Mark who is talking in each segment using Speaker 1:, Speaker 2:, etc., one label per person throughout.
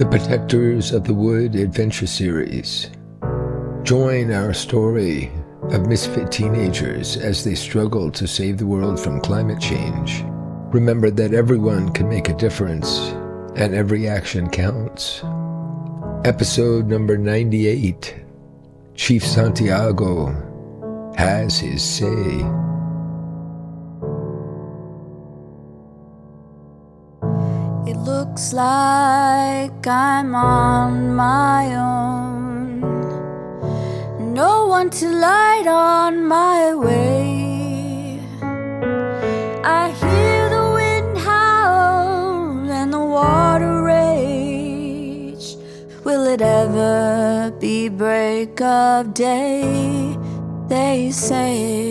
Speaker 1: the Protectors of the Wood Adventure Series. Join our story of misfit teenagers as they struggle to save the world from climate change. Remember that everyone can make a difference and every action counts. Episode number 98 Chief Santiago has his say.
Speaker 2: Looks like I'm on my own. No one to light on my way. I hear the wind howl and the water rage. Will it ever be break of day? They say.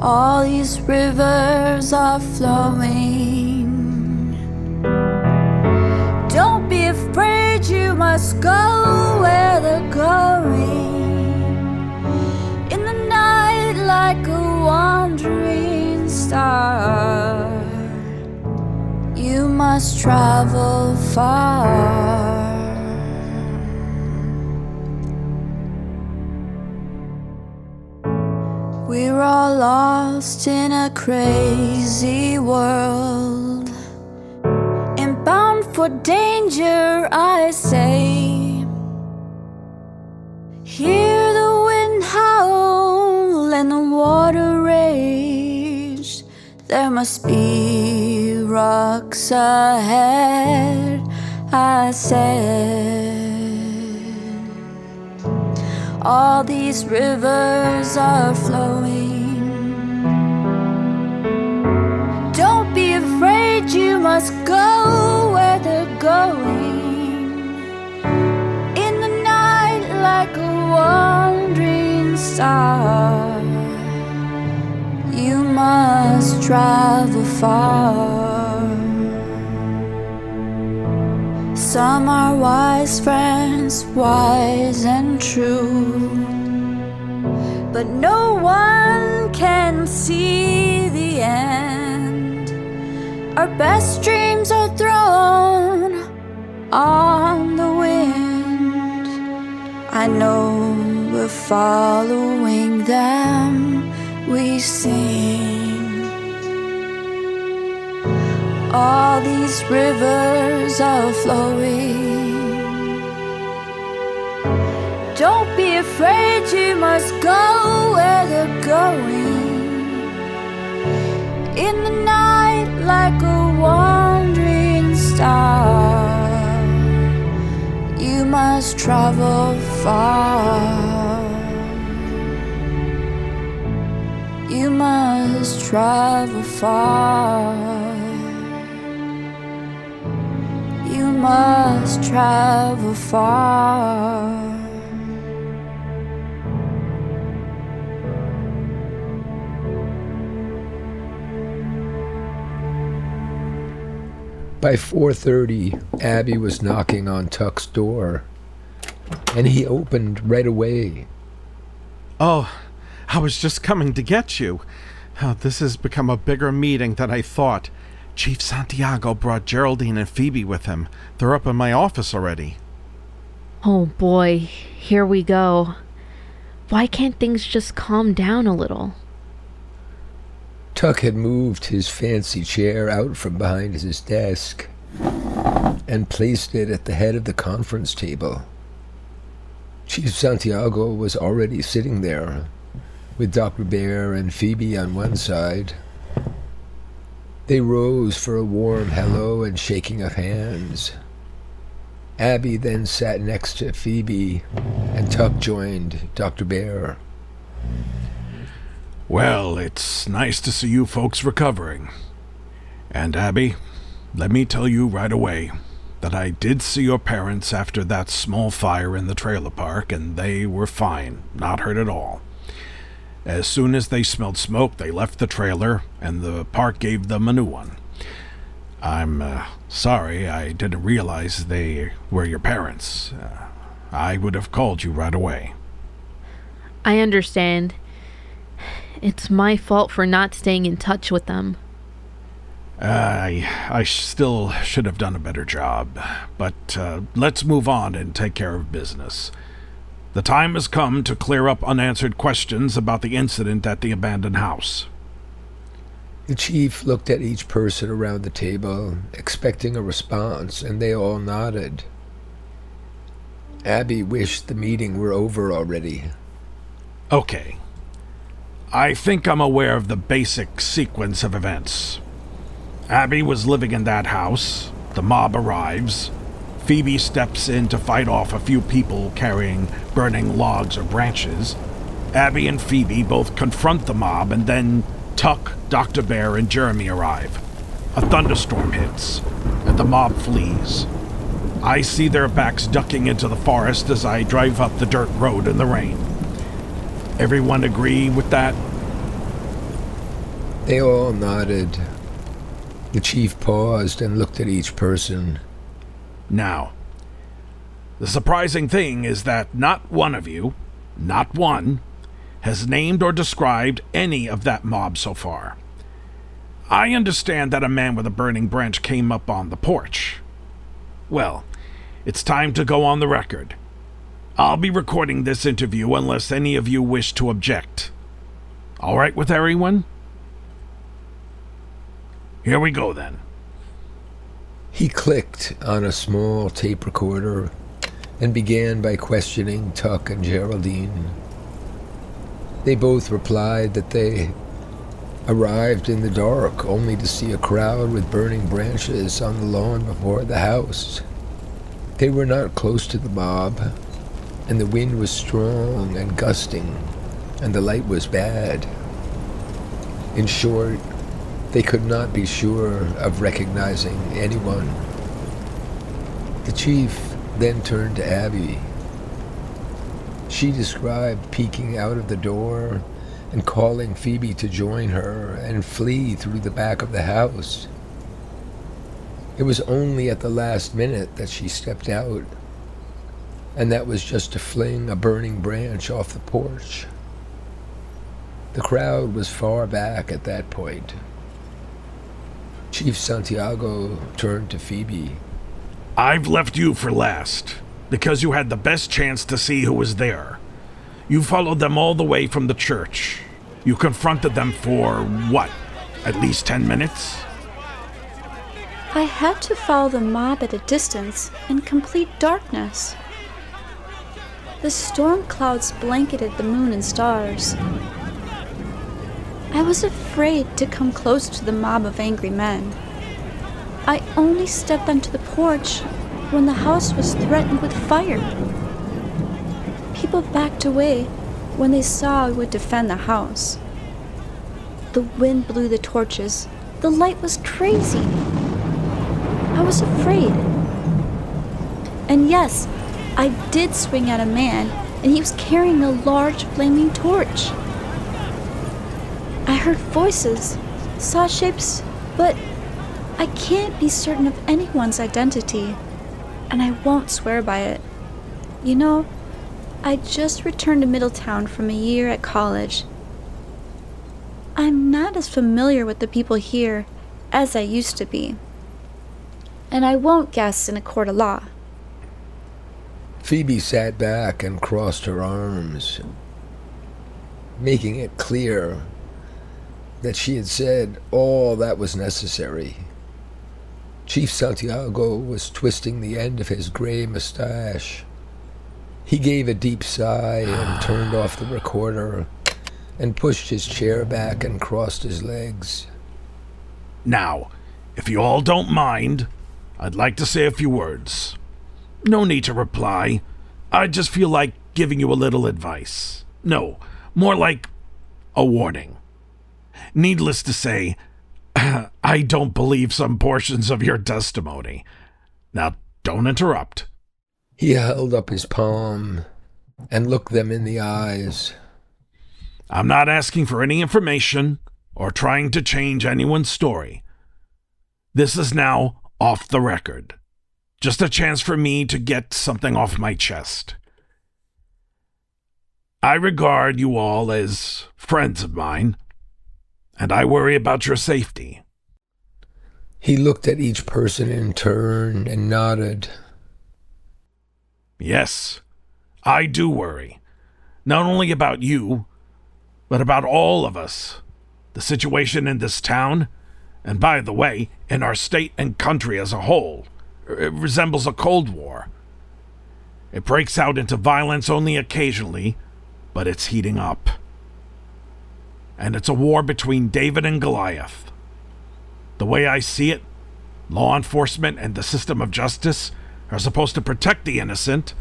Speaker 2: All these rivers are flowing. Must go where they're going. In the night, like a wandering star, you must travel far. We're all lost in a crazy world for danger, I say. Hear the wind howl and the water rage. There must be rocks ahead, I said. All these rivers are flowing. Don't be afraid, you must they're going. In the night, like a wandering star, you must travel far. Some are wise friends, wise and true. But no one can see the end. Our best dreams are thrown on the wind. I know we're following them, we sing. All these rivers are flowing. Don't be afraid, you must go where they're going. In the night, like a wandering star, you must travel far. You must travel far. You must travel far.
Speaker 1: By 4:30, Abby was knocking on Tuck's door, and he opened right away.
Speaker 3: Oh, I was just coming to get you. Oh, this has become a bigger meeting than I thought. Chief Santiago brought Geraldine and Phoebe with him. They're up in my office already.
Speaker 4: Oh boy, here we go. Why can't things just calm down a little?
Speaker 1: Tuck had moved his fancy chair out from behind his desk and placed it at the head of the conference table. Chief Santiago was already sitting there, with Dr. Bear and Phoebe on one side. They rose for a warm hello and shaking of hands. Abby then sat next to Phoebe, and Tuck joined Dr. Bear.
Speaker 5: Well, it's nice to see you folks recovering. And Abby, let me tell you right away that I did see your parents after that small fire in the trailer park, and they were fine, not hurt at all. As soon as they smelled smoke, they left the trailer, and the park gave them a new one. I'm uh, sorry I didn't realize they were your parents. Uh, I would have called you right away.
Speaker 4: I understand. It's my fault for not staying in touch with them.
Speaker 5: I I still should have done a better job, but uh, let's move on and take care of business. The time has come to clear up unanswered questions about the incident at the abandoned house.
Speaker 1: The chief looked at each person around the table, expecting a response, and they all nodded. Abby wished the meeting were over already.
Speaker 5: Okay. I think I'm aware of the basic sequence of events. Abby was living in that house. The mob arrives. Phoebe steps in to fight off a few people carrying burning logs or branches. Abby and Phoebe both confront the mob, and then Tuck, Dr. Bear, and Jeremy arrive. A thunderstorm hits, and the mob flees. I see their backs ducking into the forest as I drive up the dirt road in the rain. Everyone agree with that?
Speaker 1: They all nodded. The chief paused and looked at each person.
Speaker 5: Now, the surprising thing is that not one of you, not one, has named or described any of that mob so far. I understand that a man with a burning branch came up on the porch. Well, it's time to go on the record. I'll be recording this interview unless any of you wish to object. All right with everyone? Here we go then.
Speaker 1: He clicked on a small tape recorder and began by questioning Tuck and Geraldine. They both replied that they arrived in the dark only to see a crowd with burning branches on the lawn before the house. They were not close to the mob, and the wind was strong and gusting, and the light was bad. In short, they could not be sure of recognizing anyone. The chief then turned to Abby. She described peeking out of the door and calling Phoebe to join her and flee through the back of the house. It was only at the last minute that she stepped out, and that was just to fling a burning branch off the porch. The crowd was far back at that point. Chief Santiago turned to Phoebe.
Speaker 5: I've left you for last because you had the best chance to see who was there. You followed them all the way from the church. You confronted them for what? At least 10 minutes?
Speaker 6: I had to follow the mob at a distance in complete darkness. The storm clouds blanketed the moon and stars. I was afraid to come close to the mob of angry men. I only stepped onto the porch when the house was threatened with fire. People backed away when they saw I would defend the house. The wind blew the torches. The light was crazy. I was afraid. And yes, I did swing at a man, and he was carrying a large flaming torch. I heard voices, saw shapes, but I can't be certain of anyone's identity, and I won't swear by it. You know, I just returned to Middletown from a year at college. I'm not as familiar with the people here as I used to be, and I won't guess in a court of law.
Speaker 1: Phoebe sat back and crossed her arms, making it clear that she had said all that was necessary. Chief Santiago was twisting the end of his gray mustache. He gave a deep sigh and turned off the recorder and pushed his chair back and crossed his legs.
Speaker 5: Now, if you all don't mind, I'd like to say a few words. No need to reply. I just feel like giving you a little advice. No, more like a warning. Needless to say, I don't believe some portions of your testimony. Now, don't interrupt.
Speaker 1: He held up his palm and looked them in the eyes.
Speaker 5: I'm not asking for any information or trying to change anyone's story. This is now off the record. Just a chance for me to get something off my chest. I regard you all as friends of mine, and I worry about your safety.
Speaker 1: He looked at each person in turn and nodded.
Speaker 5: Yes, I do worry. Not only about you, but about all of us. The situation in this town, and by the way, in our state and country as a whole, it resembles a Cold War. It breaks out into violence only occasionally, but it's heating up. And it's a war between David and Goliath. The way I see it, law enforcement and the system of justice are supposed to protect the innocent,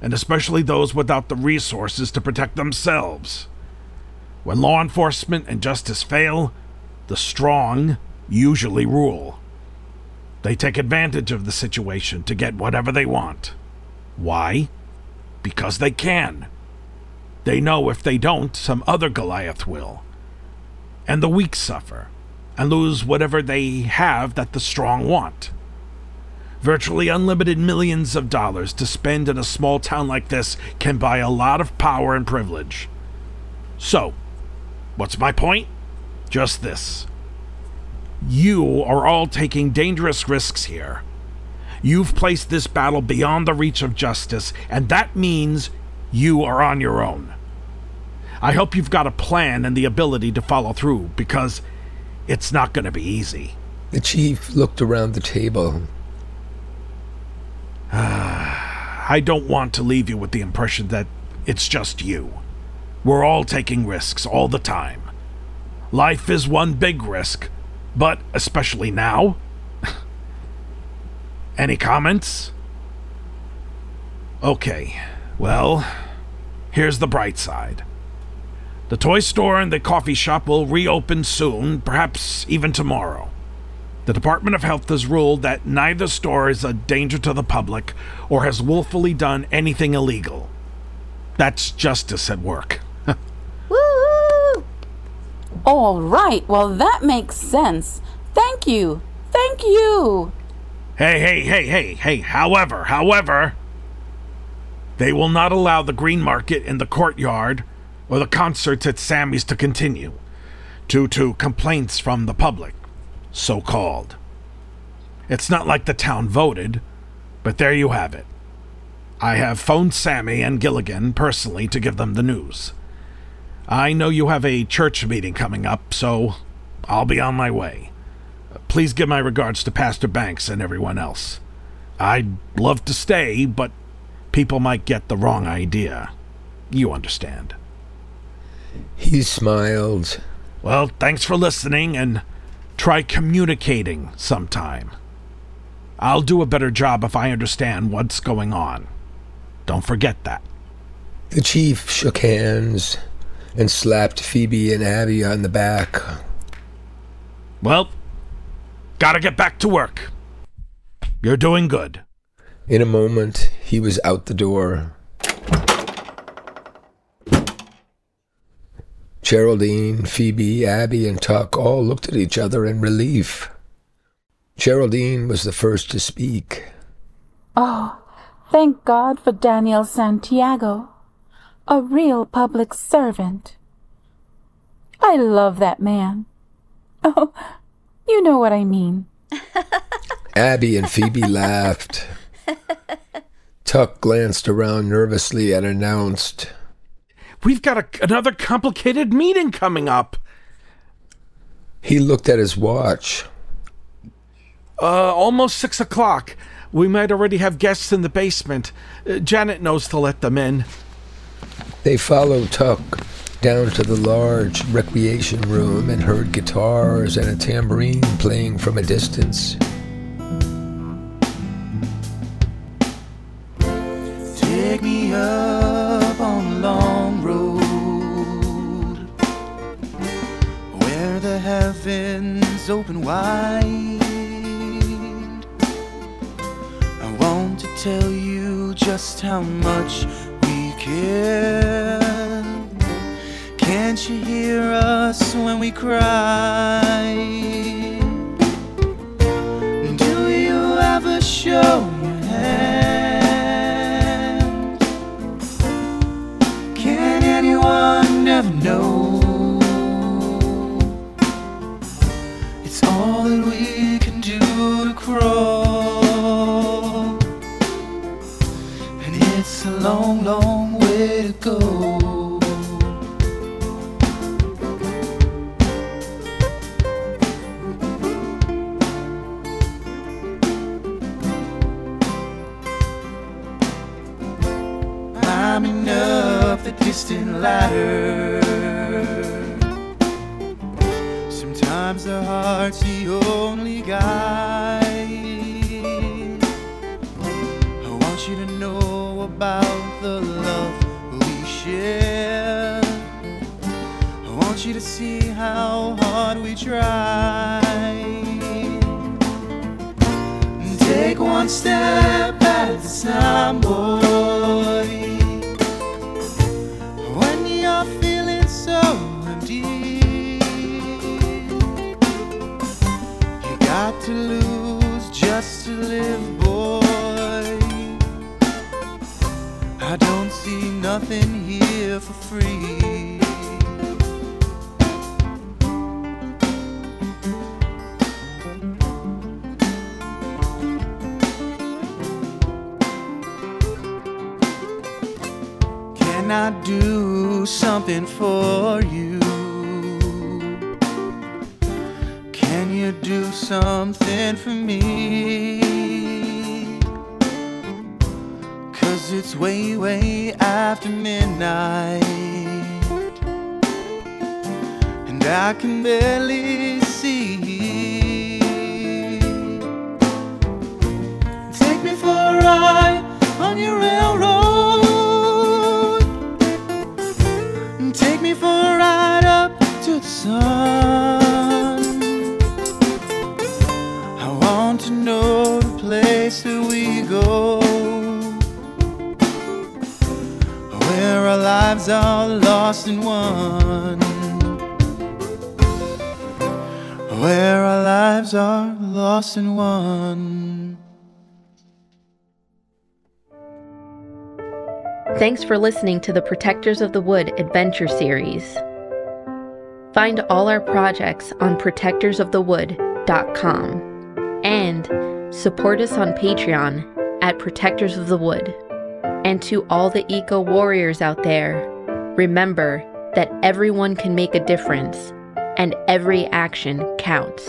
Speaker 5: and especially those without the resources to protect themselves. When law enforcement and justice fail, the strong usually rule. They take advantage of the situation to get whatever they want. Why? Because they can. They know if they don't, some other Goliath will. And the weak suffer and lose whatever they have that the strong want. Virtually unlimited millions of dollars to spend in a small town like this can buy a lot of power and privilege. So, what's my point? Just this. You are all taking dangerous risks here. You've placed this battle beyond the reach of justice, and that means you are on your own. I hope you've got a plan and the ability to follow through, because it's not going to be easy.
Speaker 1: The chief looked around the table.
Speaker 5: I don't want to leave you with the impression that it's just you. We're all taking risks all the time. Life is one big risk, but especially now. Any comments? Okay, well, here's the bright side. The toy store and the coffee shop will reopen soon, perhaps even tomorrow. The Department of Health has ruled that neither store is a danger to the public or has willfully done anything illegal. That's justice at work.
Speaker 7: All right, well, that makes sense. Thank you. Thank you.
Speaker 5: Hey, hey, hey, hey, hey, however, however, they will not allow the green market in the courtyard or the concerts at Sammy's to continue due to complaints from the public, so called. It's not like the town voted, but there you have it. I have phoned Sammy and Gilligan personally to give them the news. I know you have a church meeting coming up, so I'll be on my way. Please give my regards to Pastor Banks and everyone else. I'd love to stay, but people might get the wrong idea. You understand.
Speaker 1: He smiled.
Speaker 5: Well, thanks for listening and try communicating sometime. I'll do a better job if I understand what's going on. Don't forget that.
Speaker 1: The chief shook hands and slapped Phoebe and Abby on the back.
Speaker 5: Well, gotta get back to work. You're doing good.
Speaker 1: In a moment, he was out the door. Geraldine, Phoebe, Abby, and Tuck all looked at each other in relief. Geraldine was the first to speak.
Speaker 7: Oh, thank God for Daniel Santiago. A real public servant. I love that man. Oh, you know what I mean.
Speaker 1: Abby and Phoebe laughed. Tuck glanced around nervously and announced,
Speaker 3: We've got a, another complicated meeting coming up.
Speaker 1: he looked at his watch.
Speaker 3: Uh, almost six o'clock. We might already have guests in the basement. Uh, Janet knows to let them in.
Speaker 1: They followed Tuck down to the large recreation room and heard guitars and a tambourine playing from a distance.
Speaker 8: Take me up on a long road where the heavens open wide. I want to tell you just how much we care. Can't you hear us when we cry? One step at a time, boy. When you're feeling so empty, you got to lose just to live, boy. I don't see nothing here for free. I do something for you? Can you do something for me? Cause it's way, way after midnight. And I can barely see. Take me for a ride on your railroad.
Speaker 4: Thanks for listening to the Protectors of the Wood Adventure Series. Find all our projects on protectorsofthewood.com and support us on Patreon at Protectors of the Wood. And to all the eco warriors out there, remember that everyone can make a difference and every action counts.